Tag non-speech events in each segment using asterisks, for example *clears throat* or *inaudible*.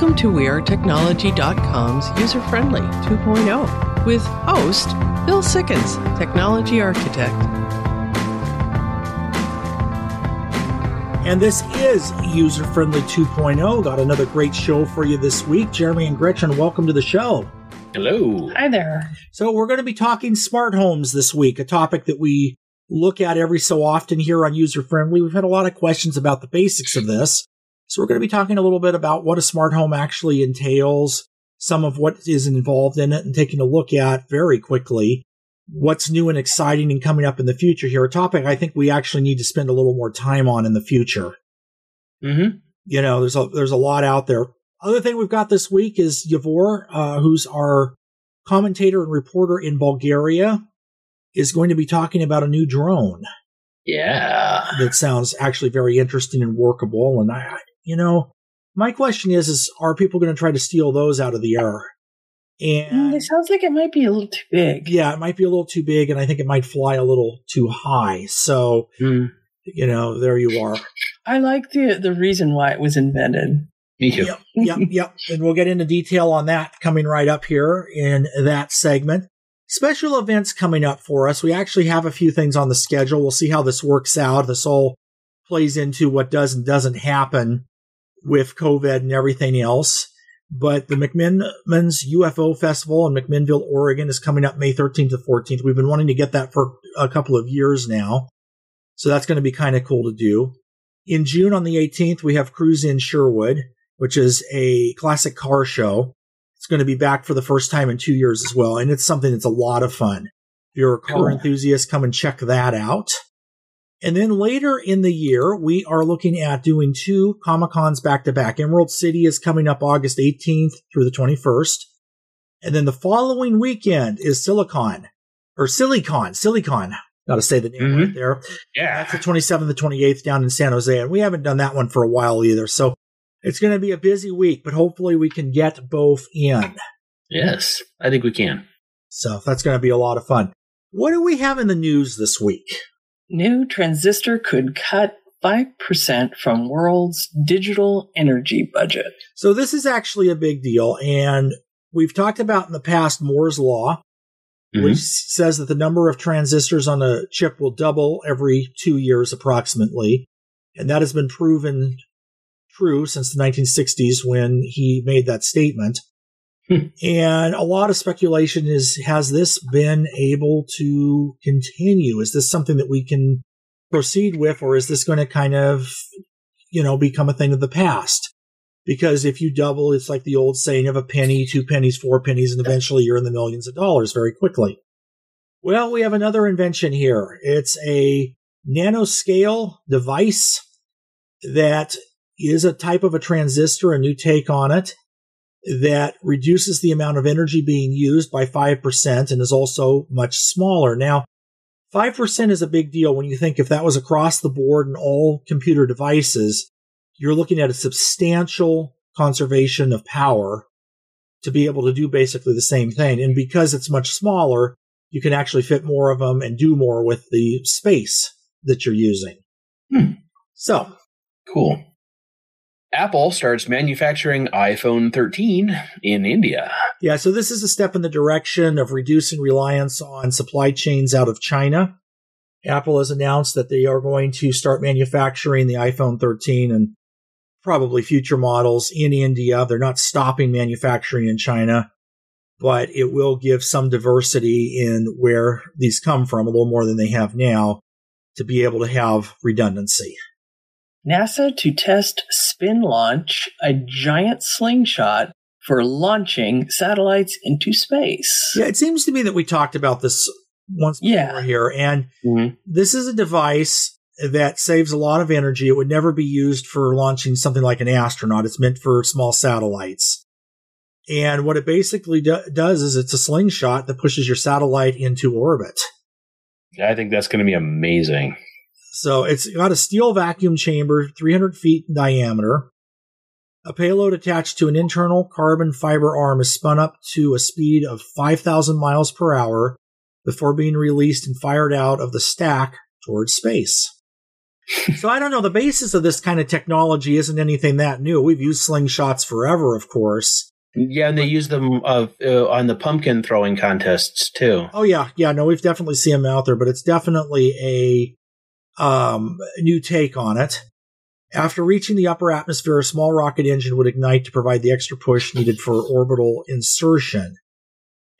Welcome to WeAreTechnology.com's user friendly 2.0 with host Bill Sikkens, Technology Architect. And this is User Friendly 2.0. Got another great show for you this week. Jeremy and Gretchen, welcome to the show. Hello. Hi there. So, we're going to be talking smart homes this week, a topic that we look at every so often here on User Friendly. We've had a lot of questions about the basics of this. So we're going to be talking a little bit about what a smart home actually entails, some of what is involved in it, and taking a look at very quickly what's new and exciting and coming up in the future here. A topic I think we actually need to spend a little more time on in the future. Mm-hmm. You know, there's a there's a lot out there. Other thing we've got this week is Yavor, uh, who's our commentator and reporter in Bulgaria, is going to be talking about a new drone. Yeah. That sounds actually very interesting and workable. And I, you know, my question is, is are people going to try to steal those out of the air? And it sounds like it might be a little too big. Yeah, it might be a little too big, and I think it might fly a little too high. So, mm. you know, there you are. I like the the reason why it was invented. Me too. Yep, yep, yep. And we'll get into detail on that coming right up here in that segment. Special events coming up for us. We actually have a few things on the schedule. We'll see how this works out. This all plays into what does and doesn't happen with COVID and everything else. But the McMinn's UFO Festival in McMinnville, Oregon is coming up May 13th to 14th. We've been wanting to get that for a couple of years now. So that's going to be kind of cool to do. In June on the 18th, we have Cruise in Sherwood, which is a classic car show. It's going to be back for the first time in two years as well. And it's something that's a lot of fun. If you're a car cool. enthusiast, come and check that out. And then later in the year, we are looking at doing two Comic Cons back to back. Emerald City is coming up August 18th through the 21st. And then the following weekend is Silicon or Silicon, Silicon. Got to say the name mm-hmm. right there. Yeah. That's the 27th to 28th down in San Jose. And we haven't done that one for a while either. So it's going to be a busy week, but hopefully we can get both in. Yes, I think we can. So that's going to be a lot of fun. What do we have in the news this week? New transistor could cut 5% from world's digital energy budget. So this is actually a big deal. And we've talked about in the past Moore's Law, mm-hmm. which says that the number of transistors on a chip will double every two years approximately. And that has been proven true since the 1960s when he made that statement. And a lot of speculation is has this been able to continue? Is this something that we can proceed with, or is this going to kind of, you know, become a thing of the past? Because if you double, it's like the old saying of a penny, two pennies, four pennies, and eventually you're in the millions of dollars very quickly. Well, we have another invention here. It's a nanoscale device that is a type of a transistor, a new take on it that reduces the amount of energy being used by 5% and is also much smaller. Now, 5% is a big deal when you think if that was across the board in all computer devices, you're looking at a substantial conservation of power to be able to do basically the same thing. And because it's much smaller, you can actually fit more of them and do more with the space that you're using. Hmm. So cool. Apple starts manufacturing iPhone 13 in India. Yeah, so this is a step in the direction of reducing reliance on supply chains out of China. Apple has announced that they are going to start manufacturing the iPhone 13 and probably future models in India. They're not stopping manufacturing in China, but it will give some diversity in where these come from, a little more than they have now, to be able to have redundancy. NASA to test SpinLaunch a giant slingshot for launching satellites into space. Yeah, it seems to me that we talked about this once before yeah. here, and mm-hmm. this is a device that saves a lot of energy. It would never be used for launching something like an astronaut. It's meant for small satellites. And what it basically do- does is it's a slingshot that pushes your satellite into orbit. Yeah, I think that's going to be amazing. So it's got a steel vacuum chamber, 300 feet in diameter. A payload attached to an internal carbon fiber arm is spun up to a speed of 5,000 miles per hour before being released and fired out of the stack towards space. *laughs* so I don't know. The basis of this kind of technology isn't anything that new. We've used slingshots forever, of course. Yeah, and they use them uh, uh, on the pumpkin throwing contests too. Oh yeah, yeah. No, we've definitely seen them out there, but it's definitely a um, new take on it. After reaching the upper atmosphere, a small rocket engine would ignite to provide the extra push needed for orbital insertion.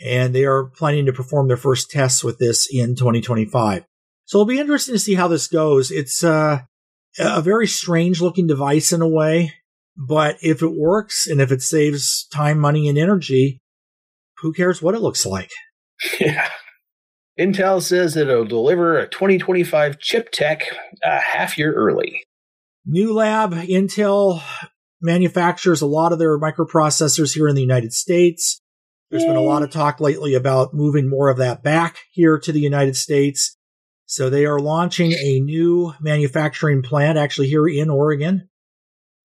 And they are planning to perform their first tests with this in 2025. So it'll be interesting to see how this goes. It's uh, a very strange looking device in a way, but if it works and if it saves time, money, and energy, who cares what it looks like? *laughs* Yeah. Intel says it'll deliver a 2025 chip tech a half year early. New Lab, Intel manufactures a lot of their microprocessors here in the United States. There's Yay. been a lot of talk lately about moving more of that back here to the United States. So they are launching a new manufacturing plant actually here in Oregon.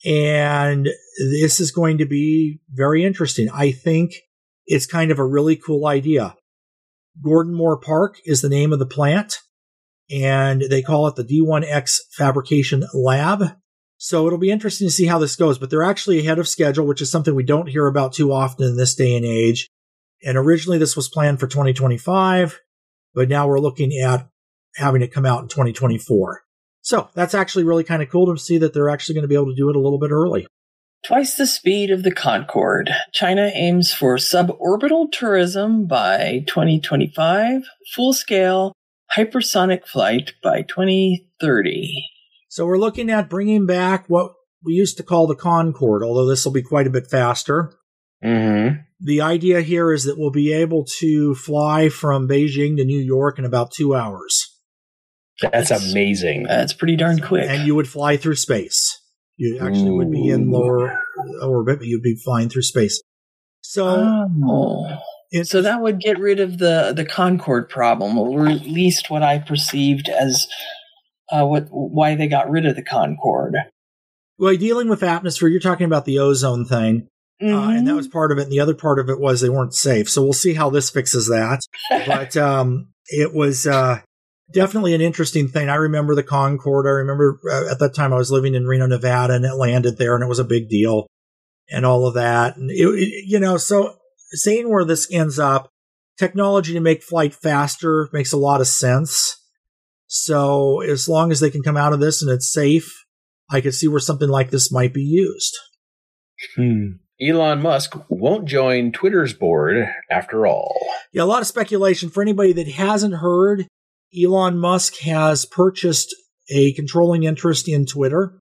And this is going to be very interesting. I think it's kind of a really cool idea. Gordon Moore Park is the name of the plant and they call it the D1X Fabrication Lab. So it'll be interesting to see how this goes, but they're actually ahead of schedule, which is something we don't hear about too often in this day and age. And originally this was planned for 2025, but now we're looking at having it come out in 2024. So that's actually really kind of cool to see that they're actually going to be able to do it a little bit early. Twice the speed of the Concorde. China aims for suborbital tourism by 2025, full scale hypersonic flight by 2030. So we're looking at bringing back what we used to call the Concorde, although this will be quite a bit faster. Mm-hmm. The idea here is that we'll be able to fly from Beijing to New York in about two hours. That's, that's amazing. That's pretty darn quick. And you would fly through space. You actually Ooh. would be in lower orbit, but you'd be flying through space. So, oh. so that would get rid of the the Concorde problem, or at least what I perceived as uh, what why they got rid of the Concorde. Well, dealing with atmosphere, you're talking about the ozone thing. Mm-hmm. Uh, and that mm-hmm. was part of it. And the other part of it was they weren't safe. So we'll see how this fixes that. *laughs* but um, it was uh, definitely an interesting thing. I remember the Concorde. I remember uh, at that time I was living in Reno, Nevada, and it landed there, and it was a big deal, and all of that. And it, it, you know, so seeing where this ends up, technology to make flight faster makes a lot of sense. So as long as they can come out of this and it's safe, I could see where something like this might be used. Hmm. Elon Musk won't join Twitter's board after all. Yeah, a lot of speculation. For anybody that hasn't heard, Elon Musk has purchased a controlling interest in Twitter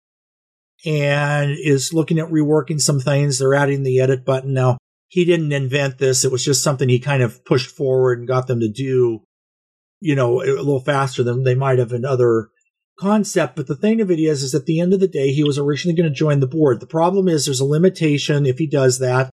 and is looking at reworking some things. They're adding the edit button now. He didn't invent this. It was just something he kind of pushed forward and got them to do, you know, a little faster than they might have in other concept. But the thing of it is, is at the end of the day, he was originally going to join the board. The problem is there's a limitation if he does that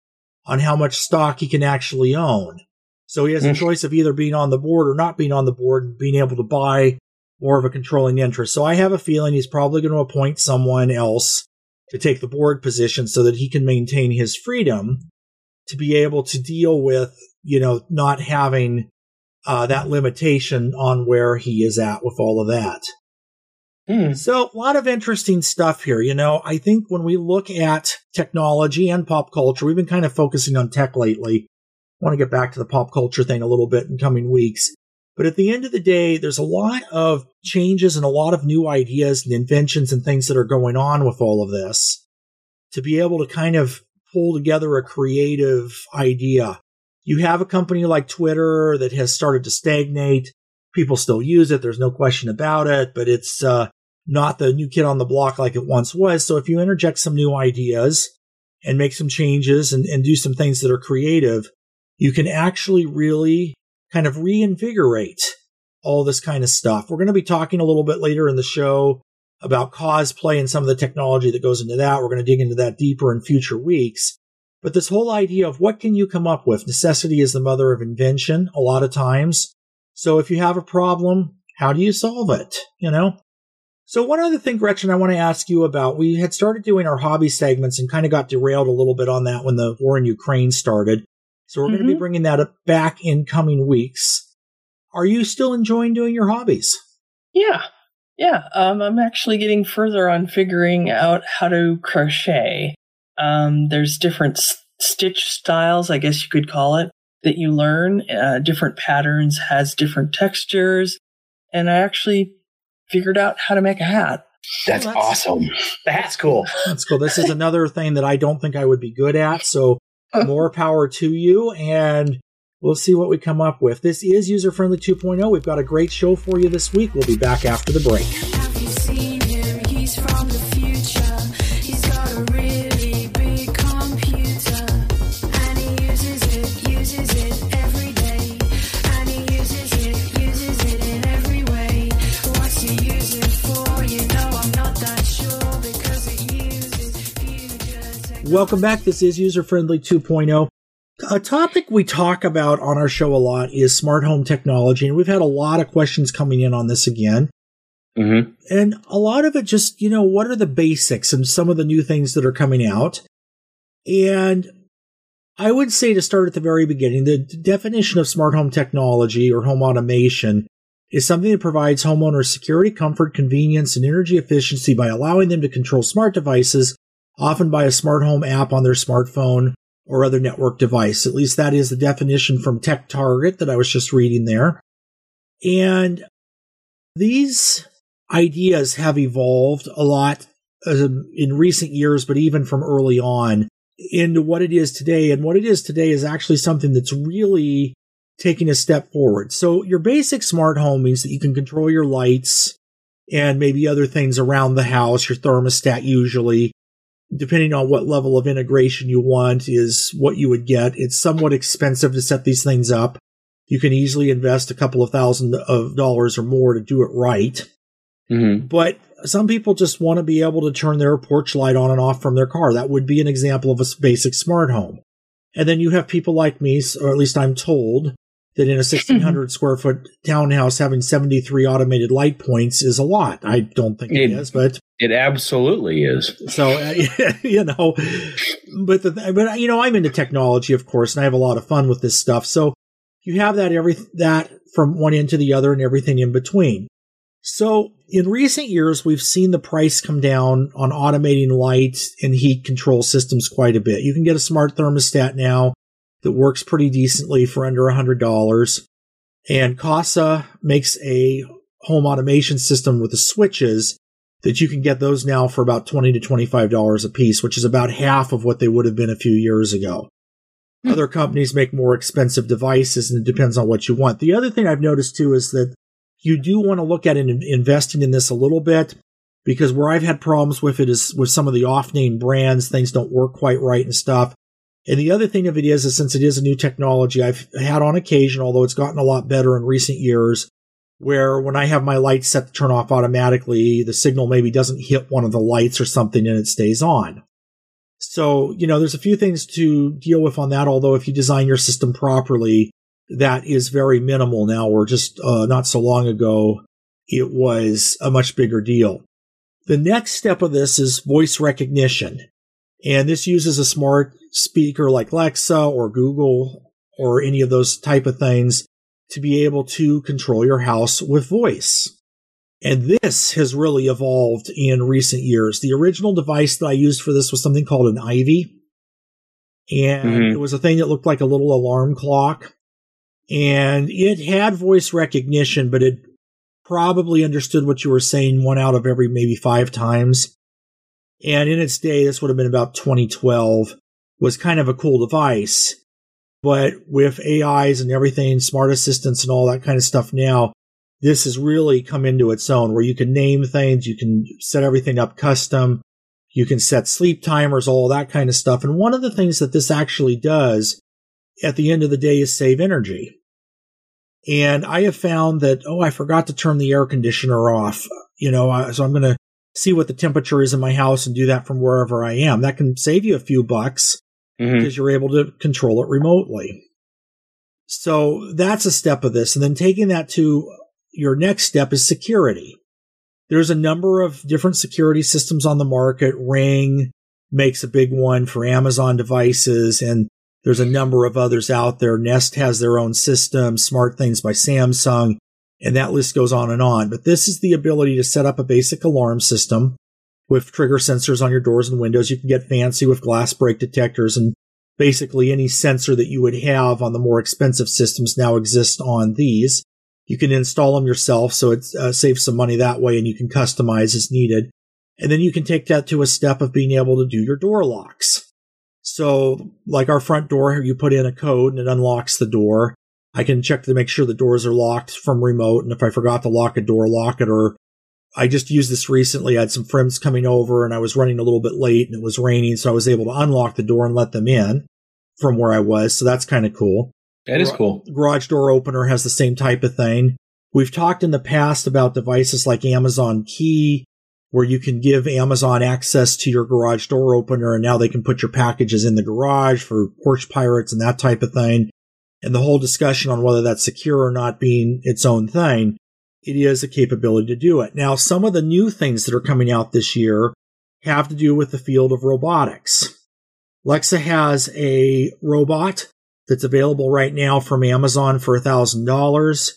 on how much stock he can actually own. So he has a mm. choice of either being on the board or not being on the board and being able to buy more of a controlling interest. So I have a feeling he's probably going to appoint someone else to take the board position so that he can maintain his freedom to be able to deal with, you know, not having uh, that limitation on where he is at with all of that. Mm. So a lot of interesting stuff here. You know, I think when we look at technology and pop culture, we've been kind of focusing on tech lately want to get back to the pop culture thing a little bit in coming weeks. But at the end of the day, there's a lot of changes and a lot of new ideas and inventions and things that are going on with all of this to be able to kind of pull together a creative idea. You have a company like Twitter that has started to stagnate. People still use it. There's no question about it, but it's uh, not the new kid on the block like it once was. So if you interject some new ideas and make some changes and, and do some things that are creative, you can actually really kind of reinvigorate all this kind of stuff. We're going to be talking a little bit later in the show about cosplay and some of the technology that goes into that. We're going to dig into that deeper in future weeks. But this whole idea of what can you come up with? Necessity is the mother of invention a lot of times. So if you have a problem, how do you solve it? You know? So one other thing, Gretchen, I want to ask you about, we had started doing our hobby segments and kind of got derailed a little bit on that when the war in Ukraine started. So we're mm-hmm. going to be bringing that up back in coming weeks. Are you still enjoying doing your hobbies? Yeah. Yeah, um, I'm actually getting further on figuring out how to crochet. Um, there's different s- stitch styles, I guess you could call it, that you learn. Uh, different patterns has different textures, and I actually figured out how to make a hat. That's, Well, that's- awesome. That's cool. That's cool. This is another thing that I don't think I would be good at. So Uh. more power to you. And we'll see what we come up with. This is User Friendly 2.0. We've got a great show for you this week. We'll be back after the break. Welcome back. This is User Friendly 2.0. A topic we talk about on our show a lot is smart home technology. And we've had a lot of questions coming in on this again. Mm-hmm. And a lot of it just, you know, what are the basics and some of the new things that are coming out? And I would say to start at the very beginning, the definition of smart home technology or home automation is something that provides homeowners security, comfort, convenience, and energy efficiency by allowing them to control smart devices, often by a smart home app on their smartphone or other network device. At least that is the definition from Tech Target that I was just reading there. And these ideas have evolved a lot um, in recent years, but even from early on into what it is today. And what it is today is actually something that's really taking a step forward. So your basic smart home means that you can control your lights and maybe other things around the house, your thermostat usually, depending on what level of integration you want is what you would get. It's somewhat expensive to set these things up. You can easily invest a couple of thousand of dollars or more to do it right. Mm-hmm. But some people just want to be able to turn their porch light on and off from their car. That would be an example of a basic smart home. And then you have people like me, or at least I'm told, that in a 1600 *clears throat* square foot townhouse having 73 automated light points is a lot. I don't think it It- is, but It absolutely is. so uh, *laughs* you know, but the but you know, I'm into technology, of course, and I have a lot of fun with this stuff. So you have that every that from one end to the other and everything in between. So in recent years, we've seen the price come down on automating lights and heat control systems quite a bit. You can get a smart thermostat now that works pretty decently for under a hundred dollars. And Kasa makes a home automation system with the switches that you can get those now for about 20 to $25 a piece, which is about half of what they would have been a few years ago. Hmm. Other companies make more expensive devices and it depends on what you want. The other thing I've noticed too is that you do want to look at in, investing in this a little bit because where I've had problems with it is with some of the off name brands, things don't work quite right and stuff. And the other thing of it is, is since it is a new technology, I've had on occasion, although it's gotten a lot better in recent years, where when I have my lights set to turn off automatically, the signal maybe doesn't hit one of the lights or something and it stays on. So, you know, there's a few things to deal with on that, although if you design your system properly, that is very minimal now, or just uh, not so long ago, it was a much bigger deal. The next step of this is voice recognition. And this uses a smart speaker like Alexa or Google or any of those type of things to be able to control your house with voice. And this has really evolved in recent years. The original device that I used for this was something called an ivee. And Mhm. it was a thing that looked like a little alarm clock. And it had voice recognition, but it probably understood what you were saying one out of every maybe five times. And in its day, this would have been about 2012, was kind of a cool device. But with AIs and everything, smart assistants and all that kind of stuff now, this has really come into its own where you can name things, you can set everything up custom, you can set sleep timers, all that kind of stuff. And one of the things that this actually does at the end of the day is save energy. And I have found that, oh, I forgot to turn the air conditioner off, you know, so I'm going to see what the temperature is in my house and do that from wherever I am. That can save you a few bucks Mhm. because you're able to control it remotely. So that's a step of this. And then taking that to your next step is security. There's a number of different security systems on the market. Ring makes a big one for Amazon devices and there's a number of others out there. Nest has their own system, SmartThings by Samsung. And that list goes on and on. But this is the ability to set up a basic alarm system with trigger sensors on your doors and windows. You can get fancy with glass break detectors and basically any sensor that you would have on the more expensive systems now exists on these. You can install them yourself, so it uh, saves some money that way and you can customize as needed. And then you can take that to a step of being able to do your door locks. So, like our front door, you put in a code and it unlocks the door. I can check to make sure the doors are locked from remote. And if I forgot to lock a door, lock it. Or I just used this recently. I had some friends coming over and I was running a little bit late and it was raining. So I was able to unlock the door and let them in from where I was. So that's kind of cool. That is cool. Garage door opener has the same type of thing. We've talked in the past about devices like Amazon Key, where you can give Amazon access to your garage door opener and now they can put your packages in the garage for porch pirates and that type of thing. And the whole discussion on whether that's secure or not being its own thing, it is a capability to do it. Now, some of the new things that are coming out this year have to do with the field of robotics. Lexa has a robot that's available right now from Amazon for $1,000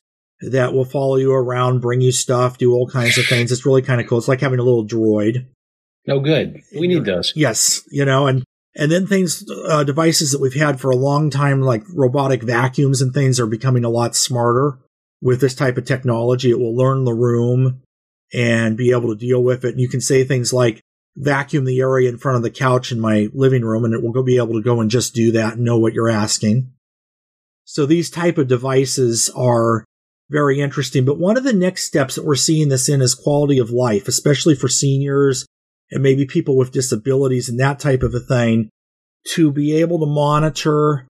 that will follow you around, bring you stuff, do all kinds of things. It's really kind of cool. It's like having a little droid. No good. We need those. Yes, you know, and and then things, uh, devices that we've had for a long time, like robotic vacuums and things, are becoming a lot smarter with this type of technology. It will learn the room and be able to deal with it. And you can say things like vacuum the area in front of the couch in my living room, and it will go be able to go and just do that and know what you're asking. So these type of devices are very interesting. But one of the next steps that we're seeing this in is quality of life, especially for seniors and maybe people with disabilities and that type of a thing to be able to monitor,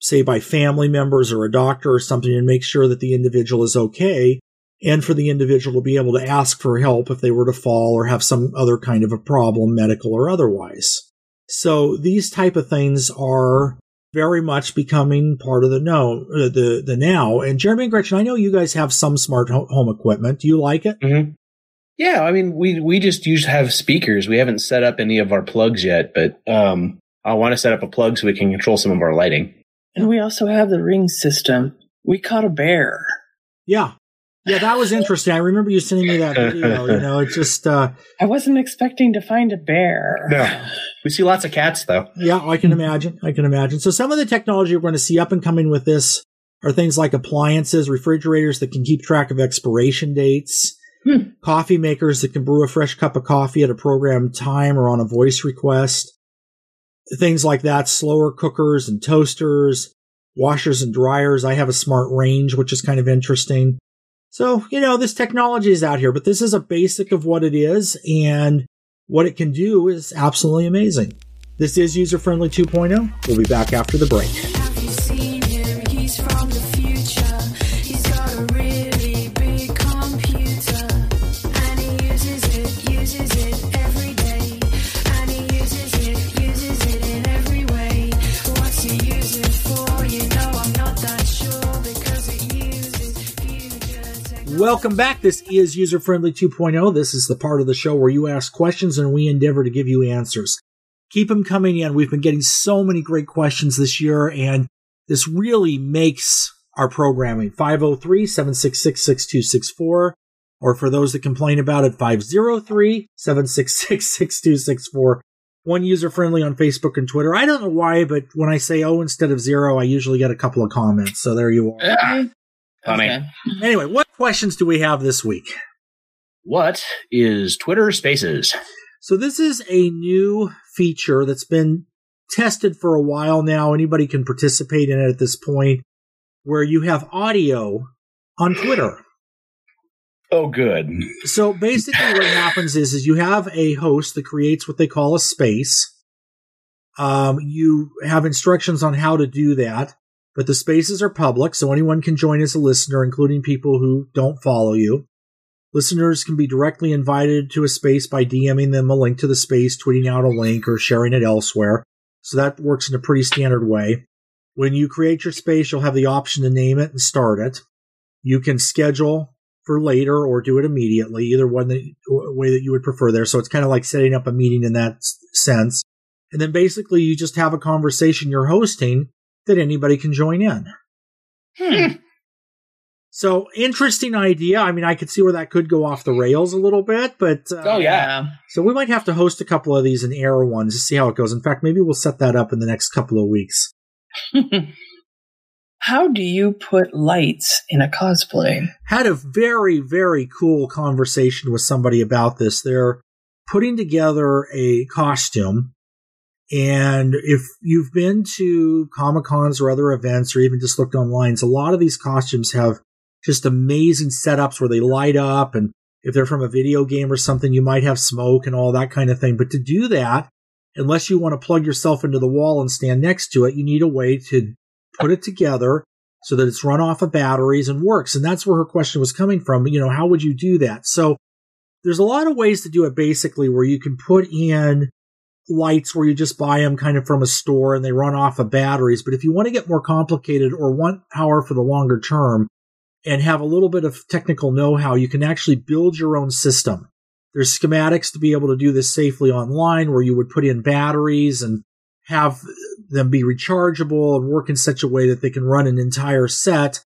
say by family members or a doctor or something and make sure that the individual is okay. And for the individual to be able to ask for help if they were to fall or have some other kind of a problem, medical or otherwise. So these type of things are very much becoming part of the know, uh, the the now. And Jeremy and Gretchen, I know you guys have some smart home equipment. Do you like it? hmm Yeah, I mean, we we just used to have speakers. We haven't set up any of our plugs yet, but um, I want to set up a plug so we can control some of our lighting. And we also have the ring system. We caught a bear. Yeah. Yeah, that was interesting. I remember you sending me that video. You know, it just, uh, I wasn't expecting to find a bear. No. We see lots of cats though. yeah, I can imagine. I can imagine. So some of the technology we're going to see up and coming with this are things like appliances, refrigerators that can keep track of expiration dates, Hmm. coffee makers that can brew a fresh cup of coffee at a programmed time or on a voice request, things like that, slower cookers and toasters, washers and dryers. I have a smart range, which is kind of interesting. So, you know, this technology is out here, but this is a basic of what it is and what it can do is absolutely amazing. This is User Friendly 2.0. We'll be back after the break. Welcome back. This is User Friendly 2.0. This is the part of the show where you ask questions and we endeavor to give you answers. Keep them coming in. We've been getting so many great questions this year, and this really makes our programming 503 766 6264. Or for those that complain about it, 503 766 6264. One user friendly on Facebook and Twitter. I don't know why, but when I say oh instead of zero, I usually get a couple of comments. So there you are. Ah, funny. Okay. Anyway, what questions do we have this week? What is Twitter Spaces? So this is a new feature that's been tested for a while now. Anybody can participate in it at this point where you have audio on Twitter. Oh, good. So basically what happens is, is you have a host that creates what they call a space. Um, you have instructions on how to do that, but the spaces are public, so anyone can join as a listener, including people who don't follow you. Listeners can be directly invited to a space by DMing them a link to the space, tweeting out a link, or sharing it elsewhere. So that works in a pretty standard way. When you create your space, you'll have the option to name it and start it. You can schedule for later or do it immediately, either one that, way that you would prefer there. So it's kind of like setting up a meeting in that sense. And then basically you just have a conversation you're hosting that anybody can join in. Hmm. So interesting idea. I mean, I could see where that could go off the rails a little bit, but uh, Oh, yeah. So we might have to host a couple of these and air ones to see how it goes. In fact, maybe we'll set that up in the next couple of weeks. *laughs* How do you put lights in a cosplay? Had a very, very cool conversation with somebody about this. They're putting together a costume. And if you've been to Comic Cons or other events or even just looked online, a lot of these costumes have just amazing setups where they light up. And if they're from a video game or something, you might have smoke and all that kind of thing. But to do that, unless you want to plug yourself into the wall and stand next to it, you need a way to put it together so that it's run off of batteries and works. And that's where her question was coming from. You know, how would you do that? So there's a lot of ways to do it basically where you can put in lights where you just buy them kind of from a store and they run off of batteries. But if you want to get more complicated or want power for the longer term and have a little bit of technical know-how, you can actually build your own system. There's schematics to be able to do this safely online where you would put in batteries and have them be rechargeable and work in such a way that they can run an entire set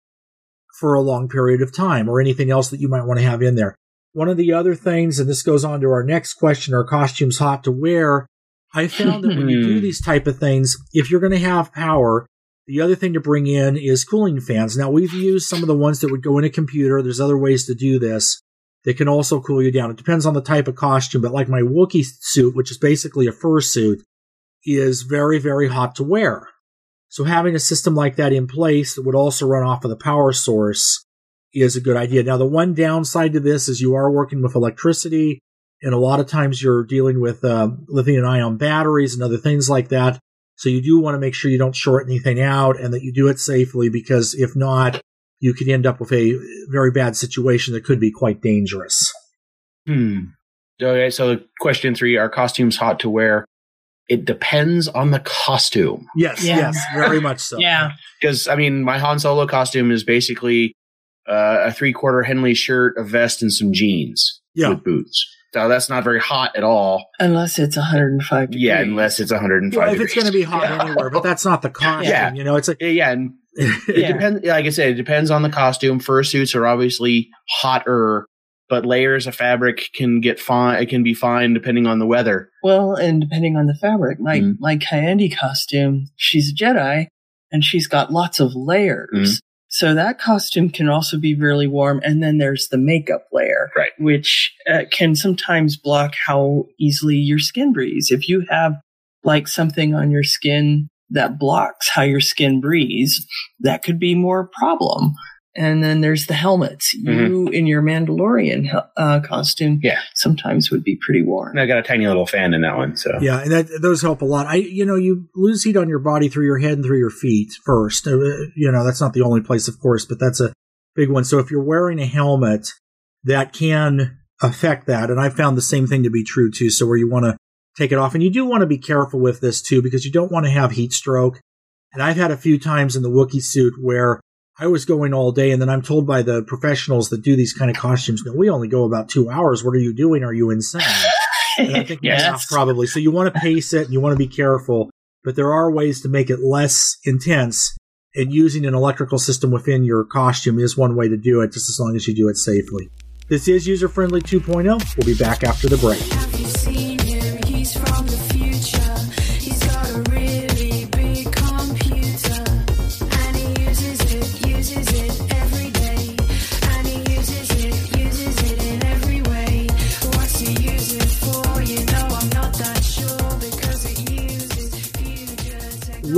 for a long period of time or anything else that you might want to have in there. One of the other things, and this goes on to our next question, are costumes hot to wear? I found that when you do hmm. these type of things, if you're going to have power, the other thing to bring in is cooling fans. Now we've used some of the ones that would go in a computer. There's other ways to do this. They can also cool you down. It depends on the type of costume, but like my Wookiee suit, which is basically a fur suit, is very, very hot to wear. So having a system like that in place that would also run off of the power source is a good idea. Now, the one downside to this is you are working with electricity, and a lot of times you're dealing with uh, lithium ion batteries and other things like that. So you do want to make sure you don't short anything out and that you do it safely because if not, you could end up with a very bad situation that could be quite dangerous. Hmm. Okay, so question three: Are costumes hot to wear? It depends on the costume. Yes, Yeah. yes, very much so. *laughs* Yeah. Because I mean, my Han Solo costume is basically uh, a three-quarter Henley shirt, a vest, and some jeans Yeah. with boots. So that's not very hot at all. Unless it's 105 degrees. Yeah, unless it's 105 Well, if degrees. it's going to be hot Yeah. anywhere, but that's not the *laughs* costume. Yeah. You know, it's like Yeah, yeah, and *laughs* it Yeah. depends. Like I said, it depends on the costume. Fursuits are obviously hotter, but layers of fabric can get fine. It can be fine depending on the weather. Well, and depending on the fabric, like Mm. my Kayandi costume, she's a Jedi and she's got lots of layers. Mm. So that costume can also be really warm. And then there's the makeup layer, Right. which uh, can sometimes block how easily your skin breathes. If you have like something on your skin that blocks how your skin breathes, that could be more problem. And then there's the helmets. You in your Mandalorian uh, costume, Yeah. sometimes would be pretty warm. And I got a tiny little fan in that one. So Yeah, and that those help a lot. I, you know, you lose heat on your body through your head and through your feet first. Uh, You know, that's not the only place, of course, but that's a big one. So if you're wearing a helmet, that can affect that. And I found the same thing to be true too. So where you want to take it off, and you do want to be careful with this too, because you don't want to have heat stroke. And I've had a few times in the Wookiee suit where I was going all day, and then I'm told by the professionals that do these kind of costumes, no, we only go about two hours. What are you doing? Are you insane? And I think *laughs* yeah, yes. probably. So you want to pace it and you want to be careful, but there are ways to make it less intense. And using an electrical system within your costume is one way to do it, just as long as you do it safely. This is User Friendly 2.0. We'll be back after the break.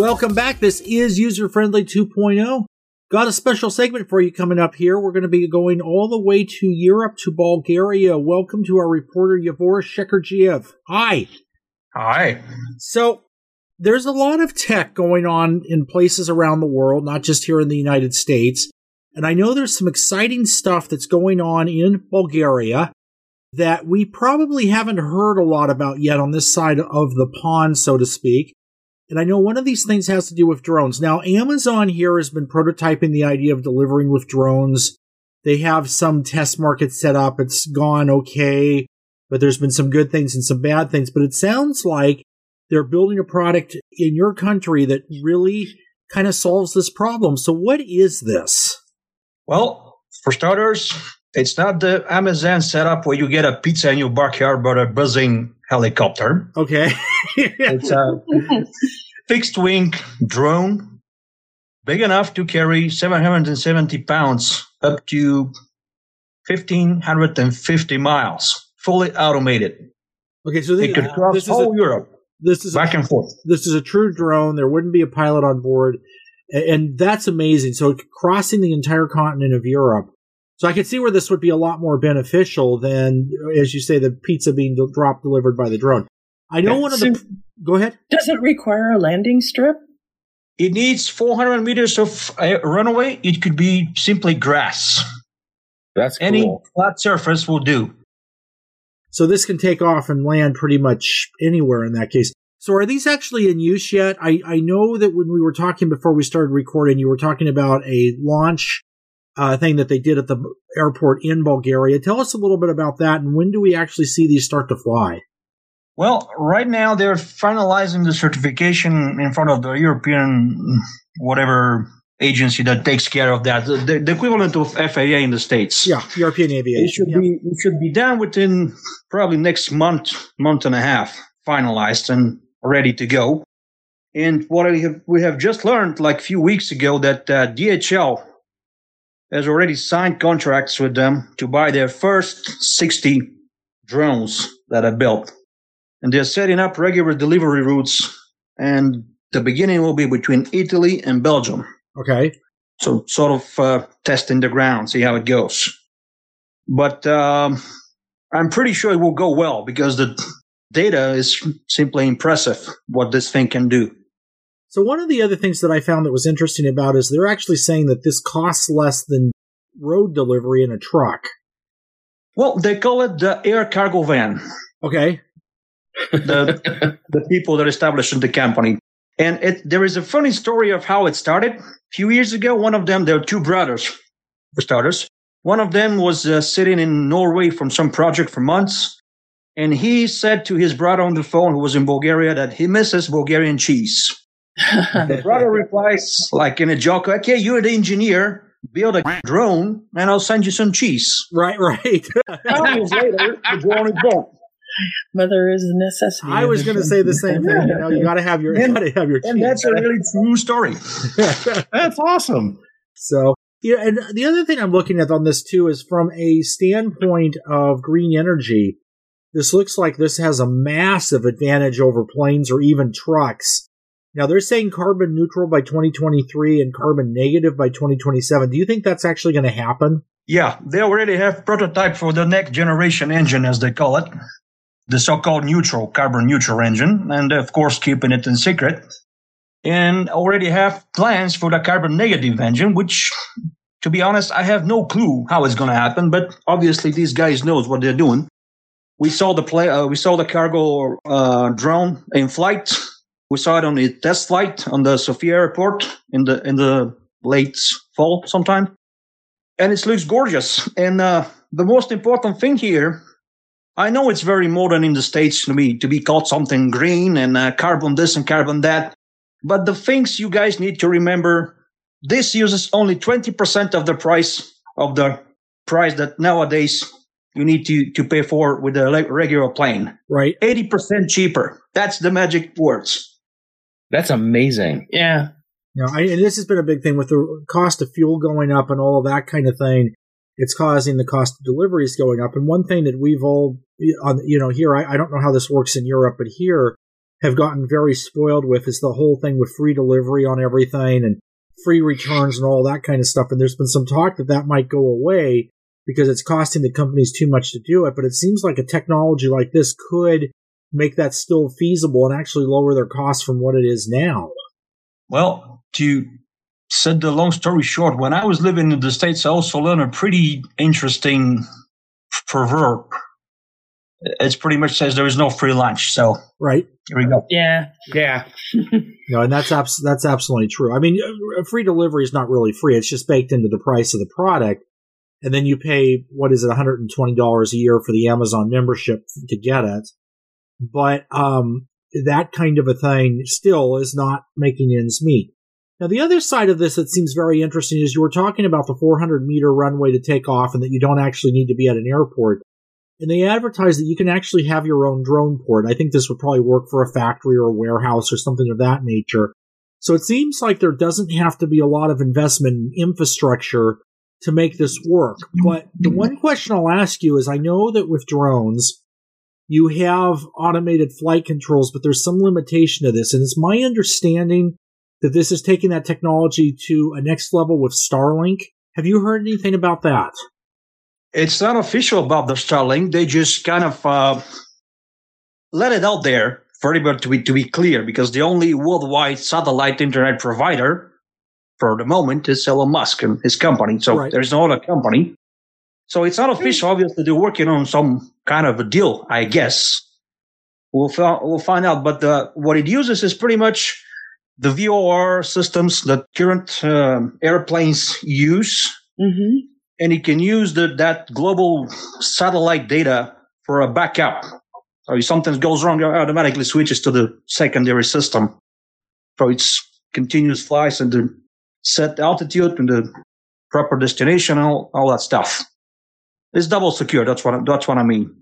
Welcome back. This is User Friendly 2.0. Got a special segment for you coming up here. We're going to be going all the way to Europe to Bulgaria. Welcome to our reporter Yavor Shekerdzhiev. Hi. Hi. So there's a lot of tech going on in places around the world, not just here in the United States. And I know there's some exciting stuff that's going on in Bulgaria that we probably haven't heard a lot about yet on this side of the pond, so to speak. And I know one of these things has to do with drones. Now, Amazon here has been prototyping the idea of delivering with drones. They have some test market set up. It's gone okay, but there's been some good things and some bad things. But it sounds like they're building a product in your country that really kind of solves this problem. So what is this? Well, For starters, it's not the Amazon setup where you get a pizza in your backyard, but a buzzing helicopter. Okay. It's a *laughs* fixed wing drone, big enough to carry 770 pounds up to 1,550 miles, fully automated. okay. So It could this, cross this is whole a, Europe, this is a, back and forth. this is a true drone. There wouldn't be a pilot on board, A- and that's amazing. So crossing the entire continent of Europe. So I could see where this would be a lot more beneficial than, as you say, the pizza being dropped delivered by the drone. I know Yeah. one of the. Go ahead. Does it require a landing strip? It needs 400 meters of uh, runway. It could be simply grass. That's Any cool. flat surface will do. So this can take off and land pretty much anywhere in that case. So are these actually in use yet? I, I know that when we were talking before we started recording, you were talking about a launch uh, thing that they did at the airport in Bulgaria. Tell us a little bit about that and when do we actually see these start to fly? Well, right now they're finalizing the certification in front of the European whatever agency that takes care of that, the, the equivalent of FAA in the states. Yeah, European It Aviation. should Yep. be it should be done within probably next month, month and a half, finalized and ready to go. And what we have we have just learned like a few weeks ago that uh, DHL has already signed contracts with them to buy their first 60 drones that are built. And they're setting up regular delivery routes and the beginning will be between Italy and Belgium. Okay. So sort of uh, testing the ground, see how it goes. But um, I'm pretty sure it will go well because the data is simply impressive what this thing can do. So one of the other things that I found that was interesting about is they're actually saying that this costs less than road delivery in a truck. Well, they call it the air cargo van. Okay. The *laughs* the people that established the company. And it, there is a funny story of how it started. A few years ago, one of them, there were two brothers, for starters. One of them was uh, sitting in Norway from some project for months. And he said to his brother on the phone, who was in Bulgaria, that he misses Bulgarian cheese. The brother replies, like in a joke, okay, you're the engineer, build a drone, and I'll send you some cheese. Right, right. *laughs* Two years later, the drone is built. Mother is a necessity. I was going to say the same thing. You know, you got to have your, you And- got to have your. And cheese. that's a really true story. *laughs* That's awesome. So, yeah, and the other thing I'm looking at on this too is from a standpoint of green energy, this looks like this has a massive advantage over planes or even trucks. Now they're saying carbon neutral by 2023 and carbon negative by 2027. Do you think that's actually going to happen? Yeah, they already have prototype for the next generation engine, as they call it, the so-called neutral, carbon neutral engine, and of course keeping it in secret. And already have plans for the carbon negative engine, which, to be honest, I have no clue how it's going to happen. But obviously, these guys knows what they're doing. We saw the play, uh, we saw the cargo uh, drone in flight. We saw it on the test flight on the Sofia airport in the in the late fall sometime and it looks gorgeous. And uh, the most important thing here, I know it's very modern in the states to be to be called something green and uh, carbon this and carbon that, but the things you guys need to remember: this uses only twenty percent of the price of the price that nowadays you need to to pay for with a regular plane. Right. Eighty percent cheaper. That's the magic words. That's amazing. Yeah. You know, I, and this has been a big thing with the cost of fuel going up and all of that kind of thing. It's causing the cost of deliveries going up. And one thing that we've all, on you know, here I, I don't know how this works in Europe, but here have gotten very spoiled with is the whole thing with free delivery on everything and free returns and all that kind of stuff. And there's been some talk that that might go away because it's costing the companies too much to do it. But it seems like a technology like this could make that still feasible and actually lower their costs from what it is now. Well, to set the long story short, when I was living in the States, I also learned a pretty interesting proverb. It's pretty much says there is no free lunch. So Right. here we go. Yeah. Yeah. *laughs* No, and that's abs- that's absolutely true. I mean, free delivery is not really free; it's just baked into the price of the product, and then you pay what is it, one hundred and twenty dollars a year for the Amazon membership to get it. But um, that kind of a thing still is not making ends meet. Now, the other side of this that seems very interesting is you were talking about the 400 meter runway to take off and that you don't actually need to be at an airport. And they advertise that you can actually have your own drone port. I think this would probably work for a factory or a warehouse or something of that nature. So it seems like there doesn't have to be a lot of investment in infrastructure to make this work. But the one question I'll ask you is I know that with drones, you have automated flight controls, but there's some limitation to this. And it's my understanding that this is taking that technology to a next level with Starlink. Have you heard anything about that? It's not official about the Starlink. They just kind of uh, let it out there for everybody to be to be clear, because the only worldwide satellite internet provider for the moment is Elon Musk and his company. So Right. there's no other company. So it's not official. Obviously, they're working on some kind of a deal, I guess. We'll fi- we'll find out. But the, what it uses is pretty much the VOR systems that current um, airplanes use hmm and it can use the, that global satellite data for a backup. So if something goes wrong, it automatically switches to the secondary system. So it's continuous flights and the set altitude and the proper destination and all, all that stuff. It's double secure. That's what I- that's what I mean.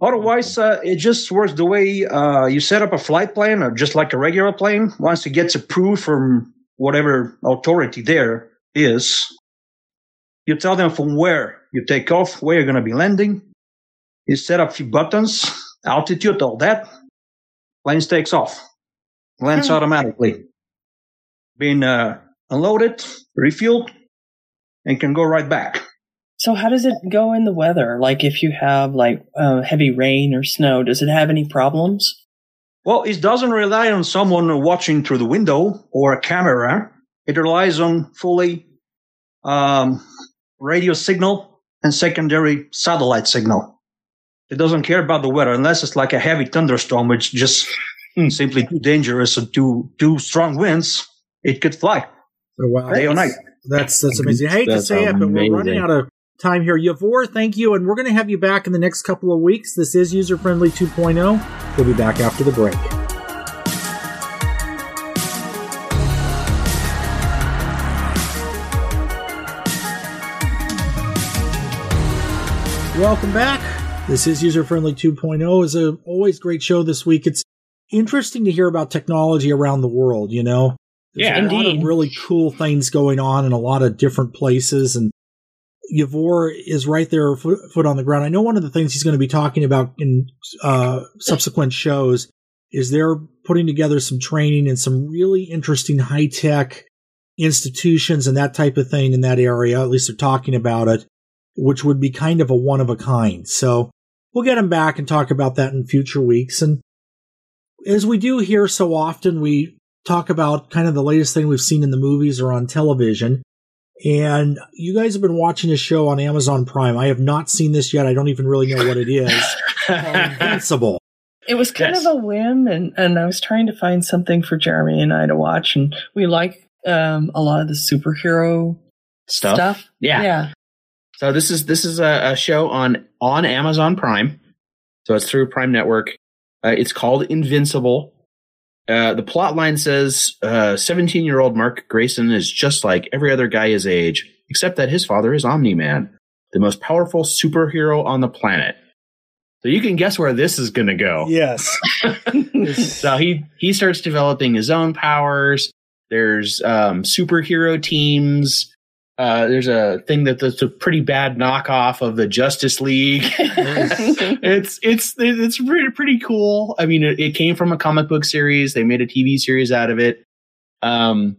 Otherwise, uh, it just works the way uh, you set up a flight plan, or just like a regular plane. Once it gets approved from whatever authority there is, you tell them from where you take off, where you're going to be landing. You set up a few buttons, altitude, all that. Plane takes off, lands Hmm. automatically, being uh, unloaded, refueled, and can go right back. So how does it go in the weather? Like if you have like uh, heavy rain or snow, does it have any problems? Well, it doesn't rely on someone watching through the window or a camera. It relies on fully um, radio signal and secondary satellite signal. It doesn't care about the weather unless it's like a heavy thunderstorm, which just simply too dangerous and too too strong winds. It could fly Oh, wow. day or night. That's that's amazing. I hate to That's say it, but we're running out of time here. Yavor, thank you, and we're going to have you back in the next couple of weeks. This is User Friendly 2.0. We'll be back after the break. Welcome back. This is User Friendly 2.0. Is a always great show this week. It's interesting to hear about technology around the world. You know, there's Yeah, a lot of really cool things going on in a lot of different places, and Yavor is right there, foot, on the ground. I know one of the things he's going to be talking about in uh, subsequent shows is they're putting together some training and some really interesting high tech institutions and that type of thing in that area. At least they're talking about it, which would be kind of a one of a kind. So we'll get him back and talk about that in future weeks. And as we do here so often, we talk about kind of the latest thing we've seen in the movies or on television. And you guys have been watching a show on Amazon Prime. I have not seen this yet. I don't even really know what it is. Invincible. It was kind Yes. of a whim, and, and I was trying to find something for Jeremy and I to watch, and we like um, a lot of the superhero Stuff. stuff. Yeah. Yeah. So this is this is a, a show on on Amazon Prime. So it's through Prime Network. Uh, it's called Invincible. Uh, the plot line says 17 year old Mark Grayson is just like every other guy his age, except that his father is Omni Man, the most powerful superhero on the planet. So you can guess where this is going to go. Yes. *laughs* so he he starts developing his own powers. There's um, superhero teams. Uh, there's a thing that that's a pretty bad knockoff of the Justice League. *laughs* *laughs* it's it's it's pretty pretty cool. I mean, it, it came from a comic book series. They made a TV series out of it. Um,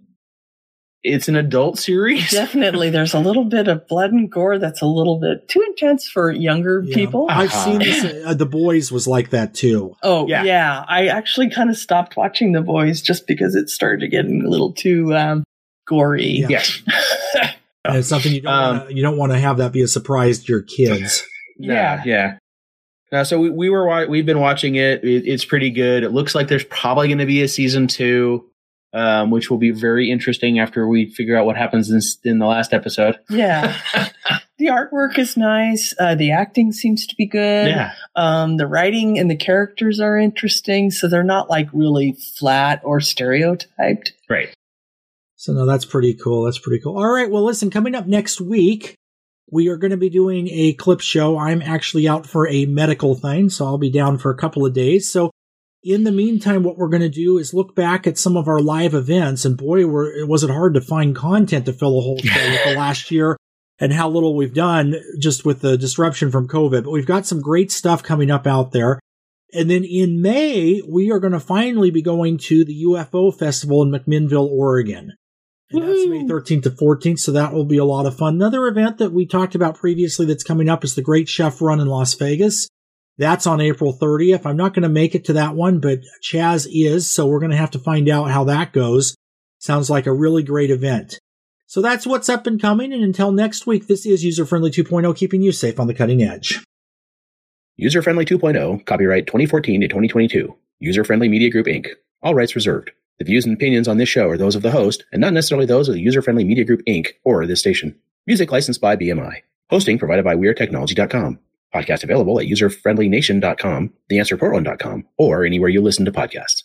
it's an adult series. *laughs* Definitely, there's a little bit of blood and gore that's a little bit too intense for younger Yeah. people. I've Uh-huh. seen this. Uh, the Boys was like that too. Oh Yeah. yeah. I actually kind of stopped watching The Boys just because it started getting a little too um, gory. Yeah. Yes. And it's something you don't Um, wanna, you don't want to have that be a surprise to your kids. *laughs* Yeah, yeah. So we, we were wa- we've been watching it. it. It's pretty good. It looks like there's probably going to be a season two, um, which will be very interesting after we figure out what happens in, in the last episode. Yeah. *laughs* the artwork is nice. Uh, the acting seems to be good. Yeah, Um, the writing and the characters are interesting, so they're not like really flat or stereotyped. right. So no, that's pretty cool. That's pretty cool. All right. Well, listen, coming up next week, we are going to be doing a clip show. I'm actually out for a medical thing, so I'll be down for a couple of days. So in the meantime, what we're going to do is look back at some of our live events and boy, were, was it hard to find content to fill a whole show with the *laughs* last year and how little we've done just with the disruption from COVID. But we've got some great stuff coming up out there. And then in May, we are going to finally be going to the UFO festival in McMinnville, Oregon. And that's May 13th to 14th. So that will be a lot of fun. Another event that we talked about previously that's coming up is the Great Chef Run in Las Vegas. That's on April 30th. I'm not going to make it to that one, but Chaz is. So we're going to have to find out how that goes. Sounds like a really great event. So that's what's up and coming. And until next week, this is User Friendly 2.0, keeping you safe on the cutting edge. User Friendly 2.0, copyright 2014 to 2022. User Friendly Media Group Inc. All rights reserved. The views and opinions on this show are those of the host and not necessarily those of the User Friendly Media Group Inc. or this station. Music licensed by BMI. Hosting provided by WeirdTechnology.com. Podcast available at userfriendlynation.com, theanswerportland.com, or anywhere you listen to podcasts.